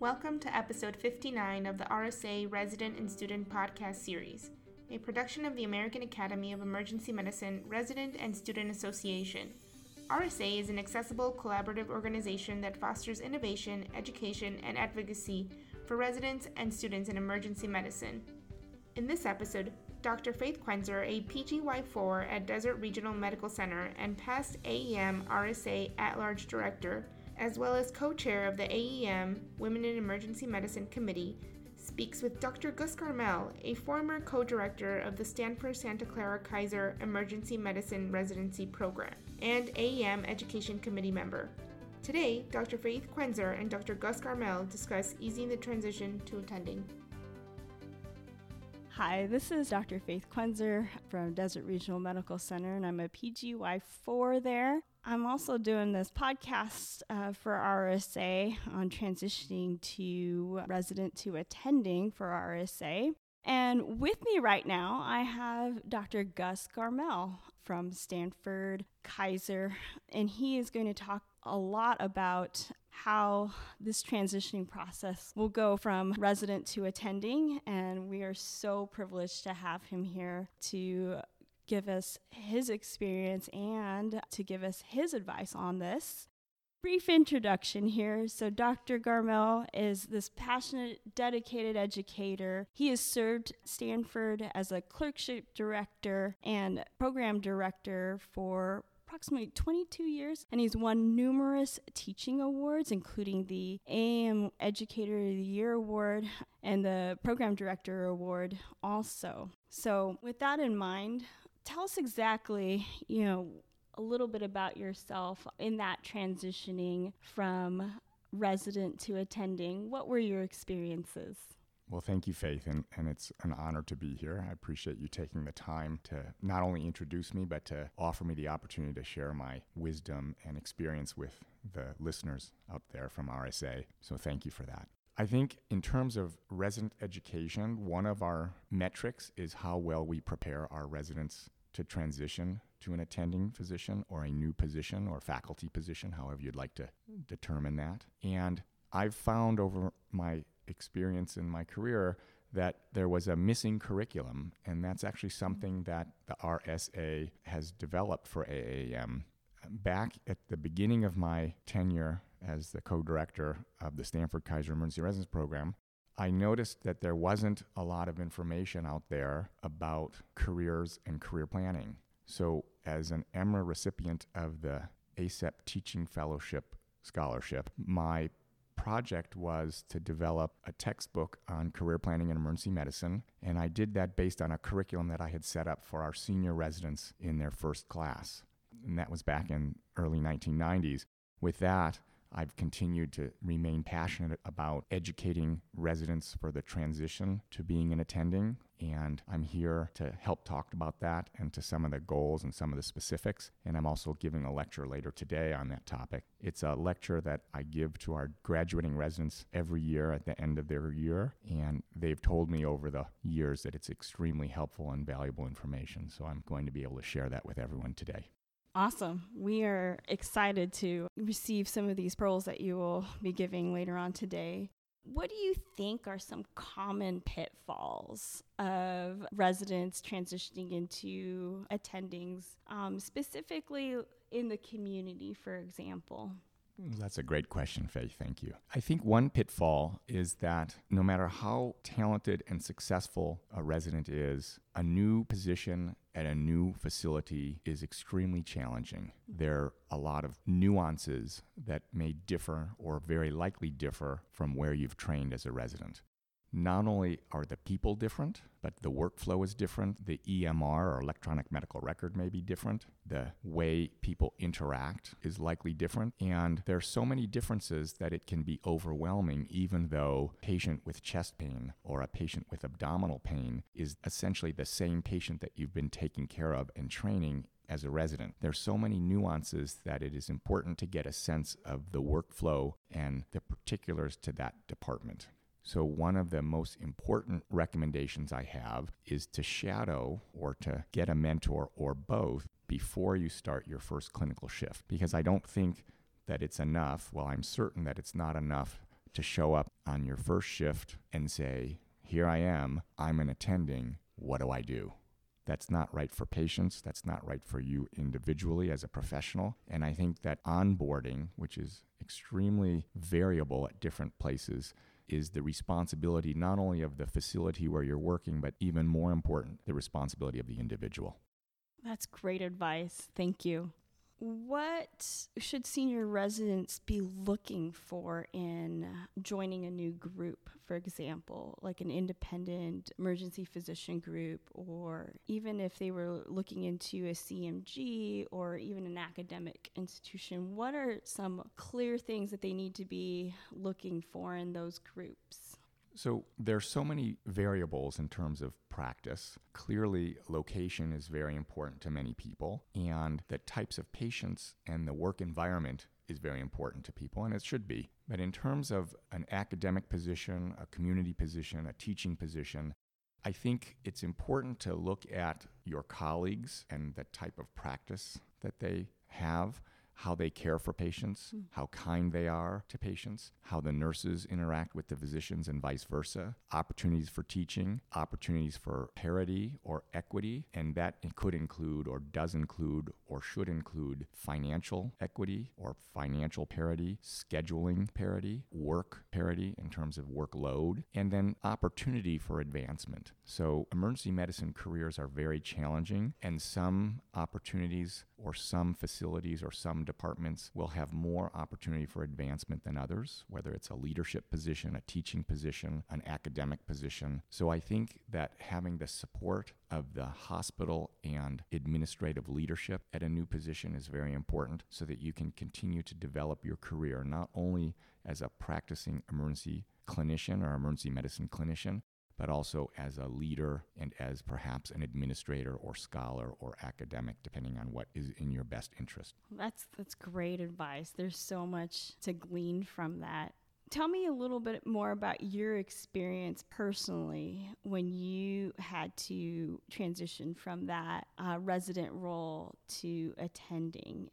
Welcome to episode 59 of the RSA Resident and Student Podcast Series, a production of the American Academy of Emergency Medicine Resident and Student Association. RSA is an accessible, collaborative organization that fosters innovation, education, and advocacy for residents and students in emergency medicine. In this episode, Dr. Faith Quenzer, a PGY4 at Desert Regional Medical Center and past AEM RSA at large director, as well as co chair of the AEM Women in Emergency Medicine Committee, speaks with Dr. Gus Garmel, a former co director of the Stanford Santa Clara Kaiser Emergency Medicine Residency Program and AEM Education Committee member. Today, Dr. Faith Quenzer and Dr. Gus Garmel discuss easing the transition to attending. Hi, this is Dr. Faith Quenzer from Desert Regional Medical Center, and I'm a PGY4 there. I'm also doing this podcast uh, for RSA on transitioning to resident to attending for RSA. And with me right now, I have Dr. Gus Garmel from Stanford Kaiser, and he is going to talk a lot about how this transitioning process will go from resident to attending. And we are so privileged to have him here to give us his experience and to give us his advice on this. Brief introduction here. So, Dr. Garmel is this passionate, dedicated educator. He has served Stanford as a clerkship director and program director for approximately 22 years, and he's won numerous teaching awards, including the AM Educator of the Year Award and the Program Director Award also. So, with that in mind, tell us exactly, you know, a little bit about yourself in that transitioning from resident to attending. What were your experiences? Well, thank you, Faith, and, and it's an honor to be here. I appreciate you taking the time to not only introduce me, but to offer me the opportunity to share my wisdom and experience with the listeners up there from RSA. So, thank you for that. I think, in terms of resident education, one of our metrics is how well we prepare our residents to transition to an attending physician or a new position or faculty position, however you'd like to determine that. And I've found over my experience in my career that there was a missing curriculum, and that's actually something that the RSA has developed for AAM. Back at the beginning of my tenure as the co director of the Stanford Kaiser Emergency Residence Program, I noticed that there wasn't a lot of information out there about careers and career planning. So, as an EMRA recipient of the ACEP Teaching Fellowship Scholarship, my project was to develop a textbook on career planning and emergency medicine, and I did that based on a curriculum that I had set up for our senior residents in their first class. And that was back in early 1990s. With that, I've continued to remain passionate about educating residents for the transition to being an attending. And I'm here to help talk about that and to some of the goals and some of the specifics. And I'm also giving a lecture later today on that topic. It's a lecture that I give to our graduating residents every year at the end of their year. And they've told me over the years that it's extremely helpful and valuable information. So I'm going to be able to share that with everyone today. Awesome. We are excited to receive some of these pearls that you will be giving later on today. What do you think are some common pitfalls of residents transitioning into attendings, um, specifically in the community, for example? That's a great question, Faith. Thank you. I think one pitfall is that no matter how talented and successful a resident is, a new position at a new facility is extremely challenging. There are a lot of nuances that may differ or very likely differ from where you've trained as a resident not only are the people different, but the workflow is different. The EMR or electronic medical record may be different. The way people interact is likely different. And there are so many differences that it can be overwhelming, even though a patient with chest pain or a patient with abdominal pain is essentially the same patient that you've been taking care of and training as a resident. There's so many nuances that it is important to get a sense of the workflow and the particulars to that department. So, one of the most important recommendations I have is to shadow or to get a mentor or both before you start your first clinical shift. Because I don't think that it's enough, well, I'm certain that it's not enough to show up on your first shift and say, Here I am, I'm an attending, what do I do? That's not right for patients. That's not right for you individually as a professional. And I think that onboarding, which is extremely variable at different places, is the responsibility not only of the facility where you're working, but even more important, the responsibility of the individual. That's great advice. Thank you. What should senior residents be looking for in joining a new group, for example, like an independent emergency physician group, or even if they were looking into a CMG or even an academic institution? What are some clear things that they need to be looking for in those groups? So there's so many variables in terms of practice. Clearly, location is very important to many people, and the types of patients and the work environment is very important to people, and it should be. But in terms of an academic position, a community position, a teaching position, I think it's important to look at your colleagues and the type of practice that they have how they care for patients, mm. how kind they are to patients, how the nurses interact with the physicians, and vice versa, opportunities for teaching, opportunities for parity or equity, and that could include or does include or should include financial equity or financial parity, scheduling parity, work parity in terms of workload, and then opportunity for advancement. So, emergency medicine careers are very challenging, and some opportunities or some facilities or some departments will have more opportunity for advancement than others, whether it's a leadership position, a teaching position, an academic position. So I think that having the support of the hospital and administrative leadership at a new position is very important so that you can continue to develop your career not only as a practicing emergency clinician or emergency medicine clinician, but also as a leader and as perhaps an administrator or scholar or academic, depending on what is in your best interest. That's that's great advice. There's so much to glean from that. Tell me a little bit more about your experience personally when you had to transition from that uh, resident role to attending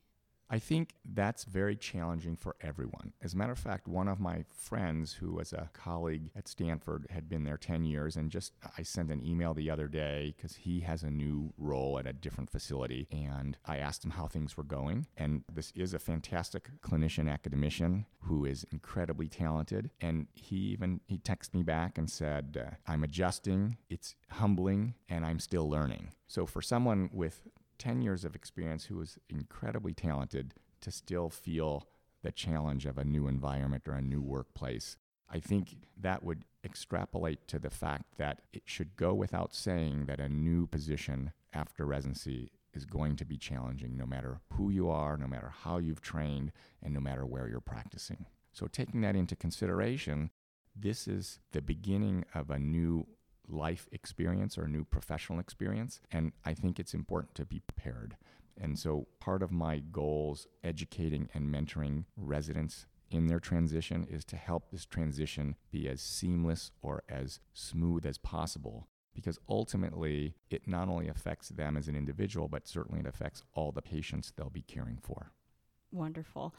I think that's very challenging for everyone. As a matter of fact, one of my friends who was a colleague at Stanford had been there 10 years and just I sent an email the other day because he has a new role at a different facility and I asked him how things were going and this is a fantastic clinician academician who is incredibly talented and he even he texted me back and said uh, I'm adjusting, it's humbling and I'm still learning. So for someone with 10 years of experience who is incredibly talented to still feel the challenge of a new environment or a new workplace. I think that would extrapolate to the fact that it should go without saying that a new position after residency is going to be challenging no matter who you are, no matter how you've trained, and no matter where you're practicing. So, taking that into consideration, this is the beginning of a new life experience or new professional experience. And I think it's important to be prepared. And so part of my goals educating and mentoring residents in their transition is to help this transition be as seamless or as smooth as possible because ultimately it not only affects them as an individual but certainly it affects all the patients they'll be caring for. Wonderful.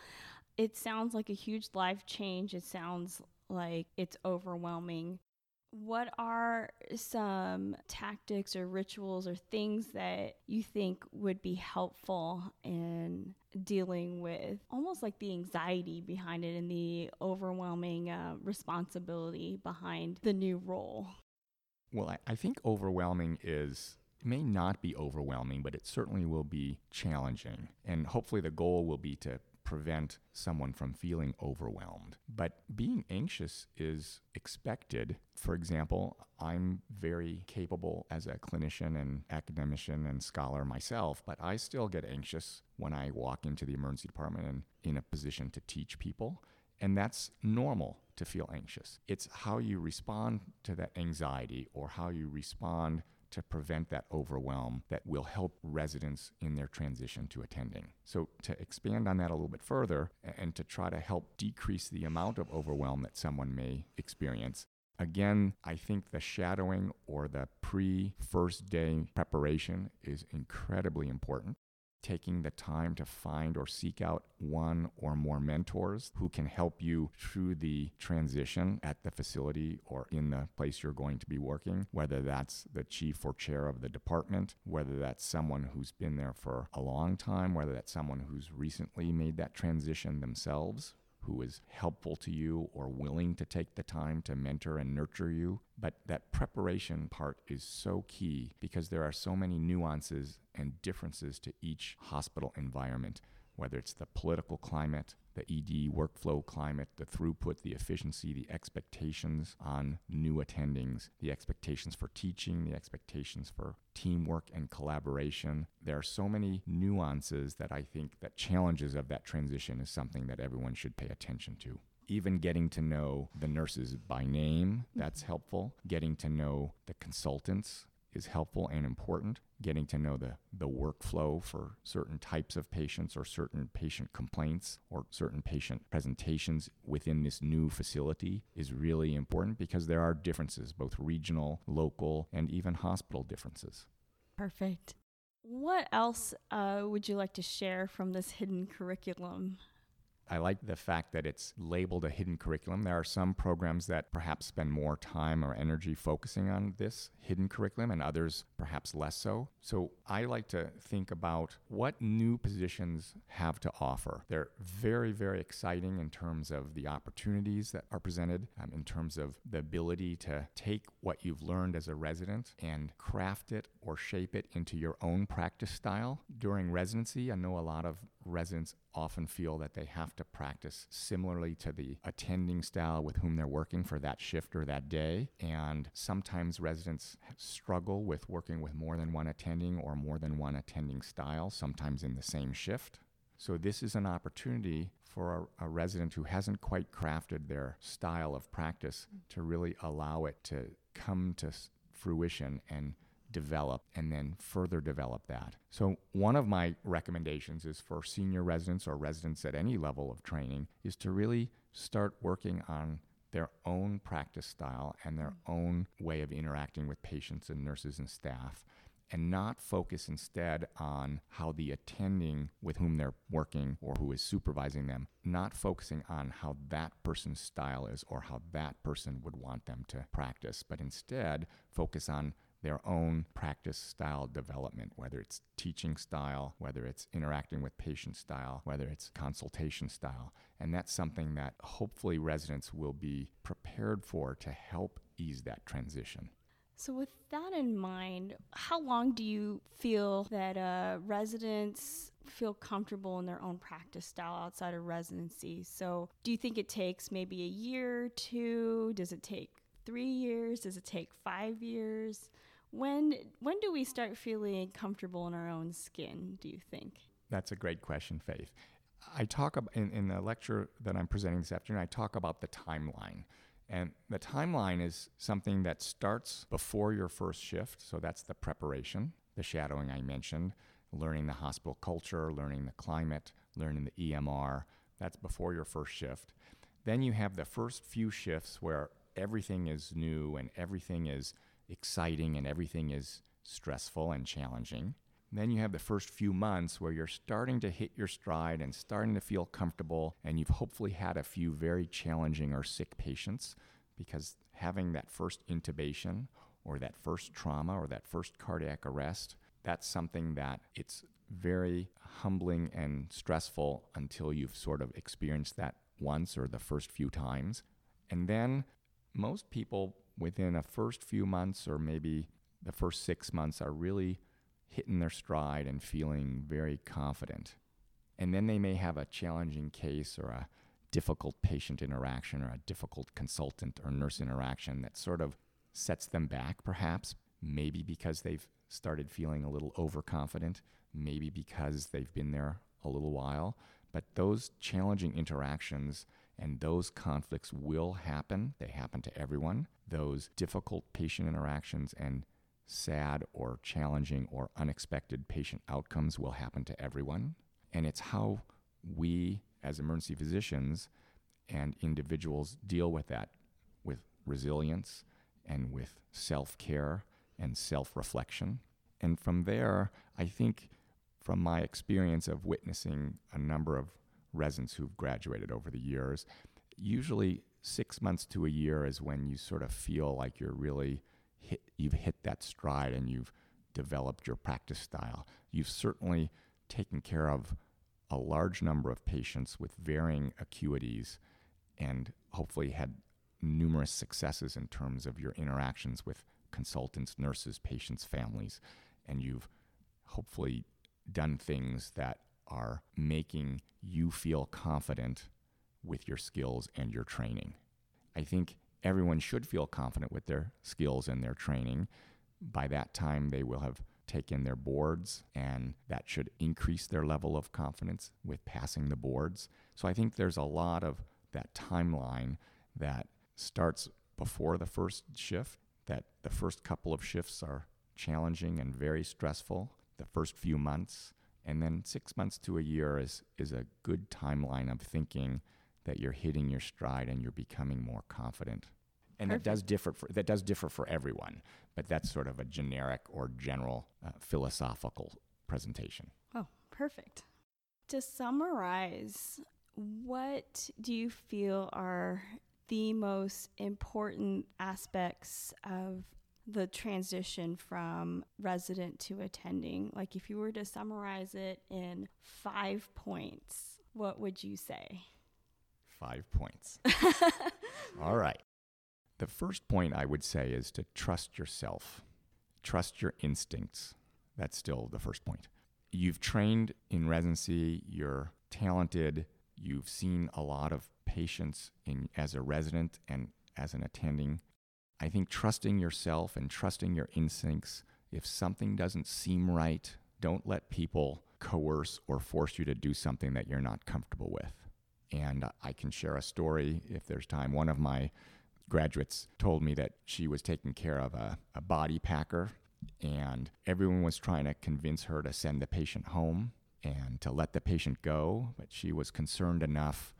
It sounds like a huge life change. It sounds like it's overwhelming. What are some tactics or rituals or things that you think would be helpful in dealing with almost like the anxiety behind it and the overwhelming uh, responsibility behind the new role? Well, I, I think overwhelming is it may not be overwhelming, but it certainly will be challenging. And hopefully, the goal will be to prevent someone from feeling overwhelmed. But being anxious is expected. For example, I'm very capable as a clinician and academician and scholar myself, but I still get anxious when I walk into the emergency department and in a position to teach people. And that's normal to feel anxious. It's how you respond to that anxiety or how you respond to prevent that overwhelm that will help residents in their transition to attending. So, to expand on that a little bit further and to try to help decrease the amount of overwhelm that someone may experience, Again, I think the shadowing or the pre first day preparation is incredibly important. Taking the time to find or seek out one or more mentors who can help you through the transition at the facility or in the place you're going to be working, whether that's the chief or chair of the department, whether that's someone who's been there for a long time, whether that's someone who's recently made that transition themselves who is helpful to you or willing to take the time to mentor and nurture you. But that preparation part is so key because there are so many nuances and differences to each hospital environment whether it's the political climate, the ED workflow climate, the throughput, the efficiency, the expectations on new attendings, the expectations for teaching, the expectations for teamwork and collaboration. There are so many nuances that I think that challenges of that transition is something that everyone should pay attention to even getting to know the nurses by name, that's mm-hmm. helpful. Getting to know the consultants is helpful and important. Getting to know the, the workflow for certain types of patients or certain patient complaints or certain patient presentations within this new facility is really important because there are differences, both regional, local, and even hospital differences. Perfect. What else uh, would you like to share from this hidden curriculum? I like the fact that it's labeled a hidden curriculum. There are some programs that perhaps spend more time or energy focusing on this hidden curriculum, and others perhaps less so. So I like to think about what new positions have to offer. They're very, very exciting in terms of the opportunities that are presented, um, in terms of the ability to take what you've learned as a resident and craft it or shape it into your own practice style. During residency, I know a lot of residents often feel that they have to practice similarly to the attending style with whom they're working for that shift or that day. And sometimes residents struggle with working with more than one attending or more than one attending style, sometimes in the same shift. So, this is an opportunity for a, a, resident who hasn't quite crafted their style of practice mm. to really allow it to come to fruition and develop and then further develop that. So, one of my recommendations is for senior residents or residents at any level of training is to really start working on their own practice style and their own way of interacting with patients and nurses and staff and not focus instead on how the attending with whom they're working or who is supervising them, not focusing on how that person's style is or how that person would want them to practice, but instead focus on their own practice style development, whether it's teaching style, whether it's interacting with patient style, whether it's consultation style. And that's something that hopefully residents will be prepared for to help ease that transition. So, with that in mind, how long do you feel that uh, residents feel comfortable in their own practice style outside of residency? So, do you think it takes maybe a year or two? Does it take three years? Does it take five years? When when do we start feeling comfortable in our own skin? Do you think? That's a great question, Faith. I talk about in, in the lecture that I'm presenting this afternoon. I talk about the timeline. And the timeline is something that starts before your first shift. So that's the preparation, the shadowing I mentioned, learning the hospital culture, learning the climate, learning the EMR. That's before your first shift. Then you have the first few shifts where everything is new and everything is exciting and everything is stressful and challenging. then you have the first few months where you're starting to hit your stride and starting to feel comfortable, and you've hopefully had a few very challenging or sick patients because having that first intubation or that first trauma or that first cardiac arrest, that's something that it's very humbling and stressful until you've sort of experienced that once or the first few times. And then most people within a first few months or maybe the first six months are really hitting their stride and feeling very confident. And then they may have a challenging case or a difficult patient interaction or a difficult consultant or nurse interaction that sort of sets them back, perhaps, maybe because they've started feeling a little overconfident, maybe because they've been there a little while. But those challenging interactions and those conflicts will happen. They happen to everyone. Those difficult patient interactions and sad or challenging or unexpected patient outcomes will happen to everyone. And it's how we, as emergency physicians and individuals, deal with that with resilience and with self care and self reflection. And from there, I think from my experience of witnessing a number of residents who've graduated over the years, usually six months to a year is when you sort of feel like you're really hit, you've hit that stride and you've developed your practice style. You've certainly taken care of a large number of patients with varying acuities and hopefully had numerous successes in terms of your interactions with consultants, nurses, patients, families, and you've hopefully done things that are making you feel confident with your skills and your training. I think everyone should feel confident with their skills and their training. By that time, they will have taken their boards, and that should increase their level of confidence with passing the boards. So I think there's a lot of that timeline that starts before the first shift, that the first couple of shifts are challenging and very stressful, the first few months. And then six months to a year is, is a good timeline of thinking that you're hitting your stride and you're becoming more confident. And Perfect. that does differ for that does differ for everyone, but that's sort of a generic or general uh, philosophical presentation. Oh, perfect. To summarize, what do you feel are the most important aspects of the transition from resident to attending? Like, if you were to summarize it in five points, what would you say? Five points. All right. The first point I would say is to trust yourself, trust your instincts. That's still the first point. You've trained in residency, you're talented, you've seen a lot of patients in, as a resident and as an attending. I think trusting yourself and trusting your instincts, if something doesn't seem right, don't let people coerce or force you to do something that you're not comfortable with. And I can share a story if there's time. One of my graduates told me that she was taking care of a, a body packer, and everyone was trying to convince her to send the patient home and to let the patient go. But she was concerned enough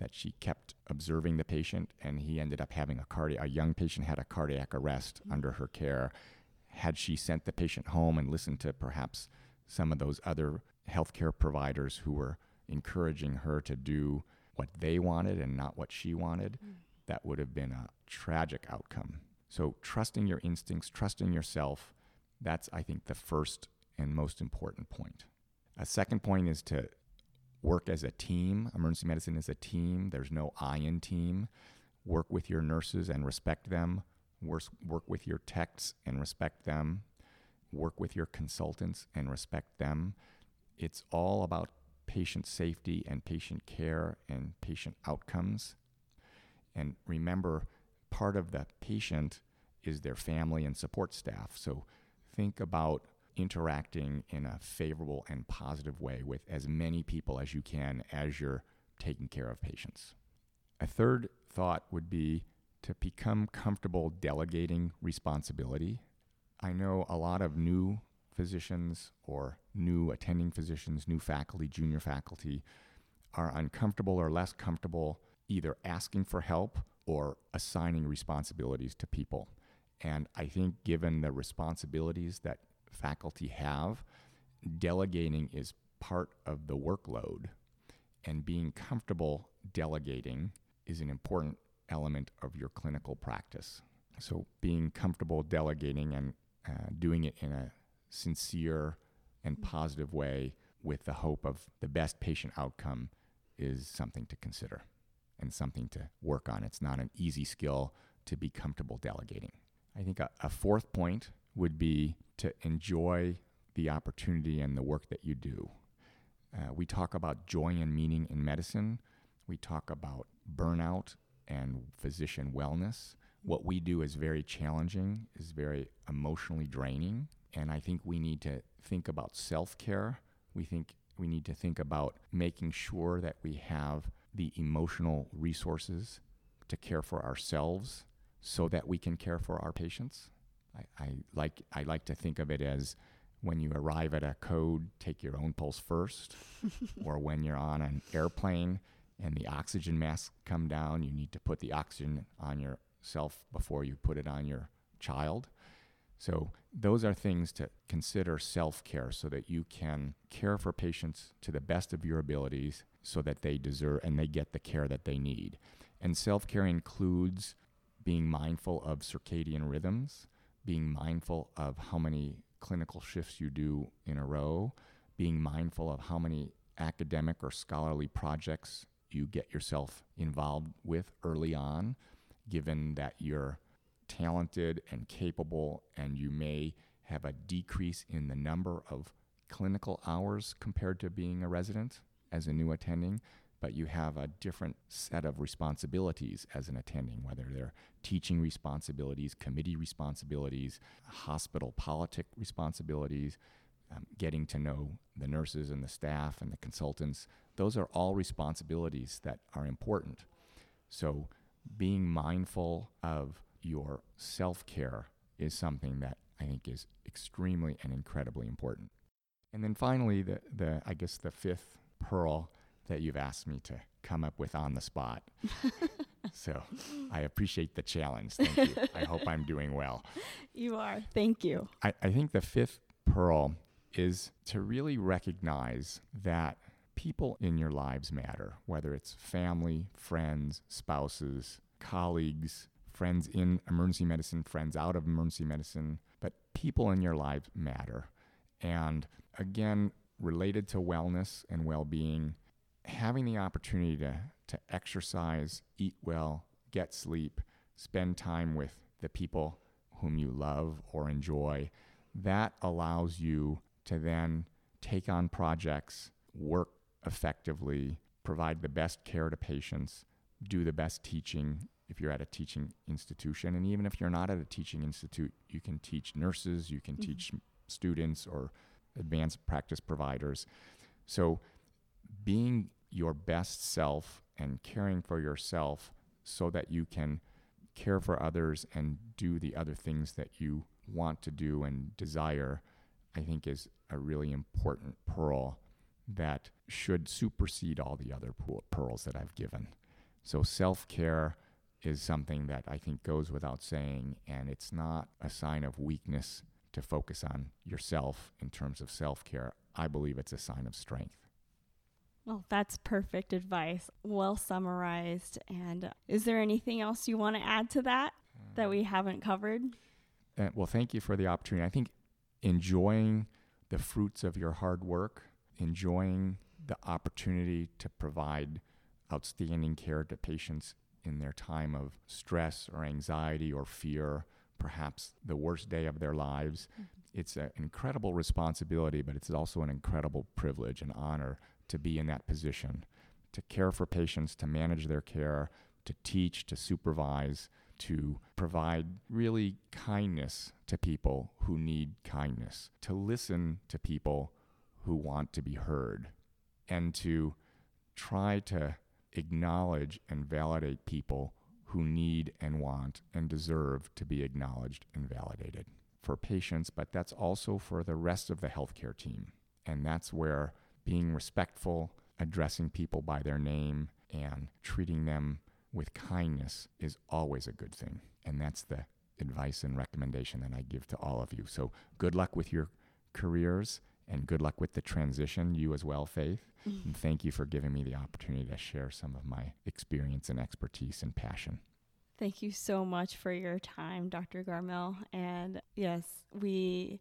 that she kept observing the patient, and he ended up having a cardiac. A young patient had a cardiac arrest mm-hmm. under her care. Had she sent the patient home and listened to perhaps some of those other healthcare providers who were encouraging her to do what they wanted and not what she wanted, mm. that would have been a tragic outcome. So, trusting your instincts, trusting yourself, that's, I think, the first and most important point. A second point is to work as a team. Emergency medicine is a team, there's no I in team. Work with your nurses and respect them, work, with your techs and respect them, work with your consultants and respect them. It's all about patient safety and patient care and patient outcomes. And remember, part of the patient is their family and support staff. So think about interacting in a favorable and positive way with as many people as you can as you're taking care of patients. A third thought would be to become comfortable delegating responsibility. I know a lot of new physicians or new attending physicians, new faculty, junior faculty are uncomfortable or less comfortable either asking for help or assigning responsibilities to people. And I think, given the responsibilities that faculty have, delegating is part of the workload. And being comfortable delegating is an important element of your clinical practice. So, being comfortable delegating and uh, doing it in a sincere and positive way with the hope of the best patient outcome is something to consider and something to work on. It's not an easy skill to be comfortable delegating. I think a, a fourth point would be to enjoy the opportunity and the work that you do. Uh, we talk about joy and meaning in medicine. We talk about burnout and physician wellness. What we do is very challenging, is very emotionally draining, and I think we need to think about self-care. We think we need to think about making sure that we have the emotional resources to care for ourselves so that we can care for our patients. I, I, like I like to think of it as when you arrive at a code, take your own pulse first, or when you're on an airplane and the oxygen masks come down, you need to put the oxygen on yourself before you put it on your child. So, those are things to consider self care so that you can care for patients to the best of your abilities so that they deserve and they get the care that they need. And self care includes being mindful of circadian rhythms, being mindful of how many clinical shifts you do in a row, being mindful of how many academic or scholarly projects you get yourself involved with early on, given that you're talented and capable and you may have a decrease in the number of clinical hours compared to being a resident as a new attending, but you have a different set of responsibilities as an attending, whether they're teaching responsibilities, committee responsibilities, hospital politic responsibilities, um, getting to know the nurses and the staff and the consultants. Those are all responsibilities that are important. So, being mindful of your self care is something that I think is extremely and incredibly important. And then finally, the, the I guess the fifth pearl that you've asked me to come up with on the spot. so I appreciate the challenge. Thank you. I hope I'm doing well. You are. Thank you. I, I think the fifth pearl is to really recognize that people in your lives matter, whether it's family, friends, spouses, colleagues, friends in emergency medicine, friends out of emergency medicine, but people in your life matter. And again, related to wellness and well being, having the opportunity to, to exercise, eat well, get sleep, spend time with the people whom you love or enjoy, that allows you to then take on projects, work effectively, provide the best care to patients, do the best teaching if you're at a teaching institution. And even if you're not at a teaching institute, you can teach nurses, you can mm-hmm. teach students or advanced practice providers. So, being your best self and caring for yourself so that you can care for others and do the other things that you want to do and desire, I think is a really important pearl that should supersede all the other pearls that I've given. So, self care is something that I think goes without saying, and it's not a sign of weakness to focus on yourself in terms of self care. I believe it's a sign of strength. Well, that's perfect advice. Well summarized. And is there anything else you want to add to that that we haven't covered? Uh, well, thank you for the opportunity. I think enjoying the fruits of your hard work, enjoying the opportunity to provide outstanding care to patients in their time of stress or anxiety or fear, perhaps the worst day of their lives. It's an incredible responsibility, but it's also an incredible privilege and honor to be in that position, to care for patients, to manage their care, to teach, to supervise, to provide really kindness to people who need kindness, to listen to people who want to be heard, and to try to acknowledge and validate people who need and want and deserve to be acknowledged and validated for patients, but that's also for the rest of the healthcare team. And that's where being respectful, addressing people by their name, and treating them with kindness is always a good thing. And that's the advice and recommendation that I give to all of you. So good luck with your careers and good luck with the transition, you as well, Faith. Mm-hmm. And thank you for giving me the opportunity to share some of my experience and expertise and passion. Thank you so much for your time, Dr. Garmel. And yes, we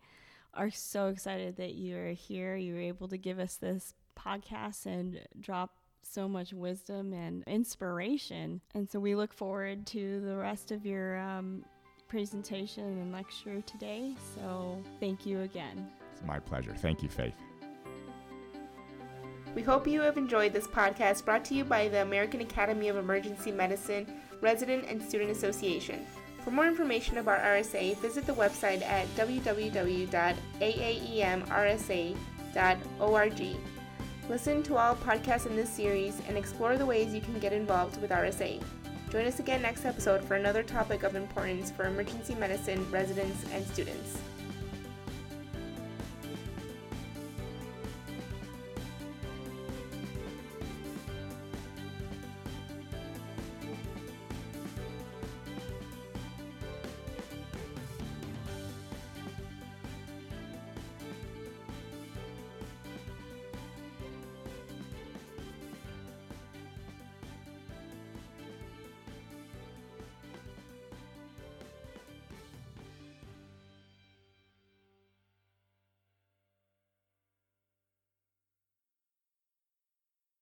are so excited that you're here. You were able to give us this podcast and drop so much wisdom and inspiration. And so we look forward to the rest of your um, presentation and lecture today. So thank you again. It's my pleasure. Thank you, Faith. We hope you have enjoyed this podcast brought to you by the American Academy of Emergency Medicine Resident and Student Association. For more information about RSA, visit the website at www.aaemrsa.org. Listen to all podcasts in this series and explore the ways you can get involved with RSA. Join us again next episode for another topic of importance for emergency medicine residents and students.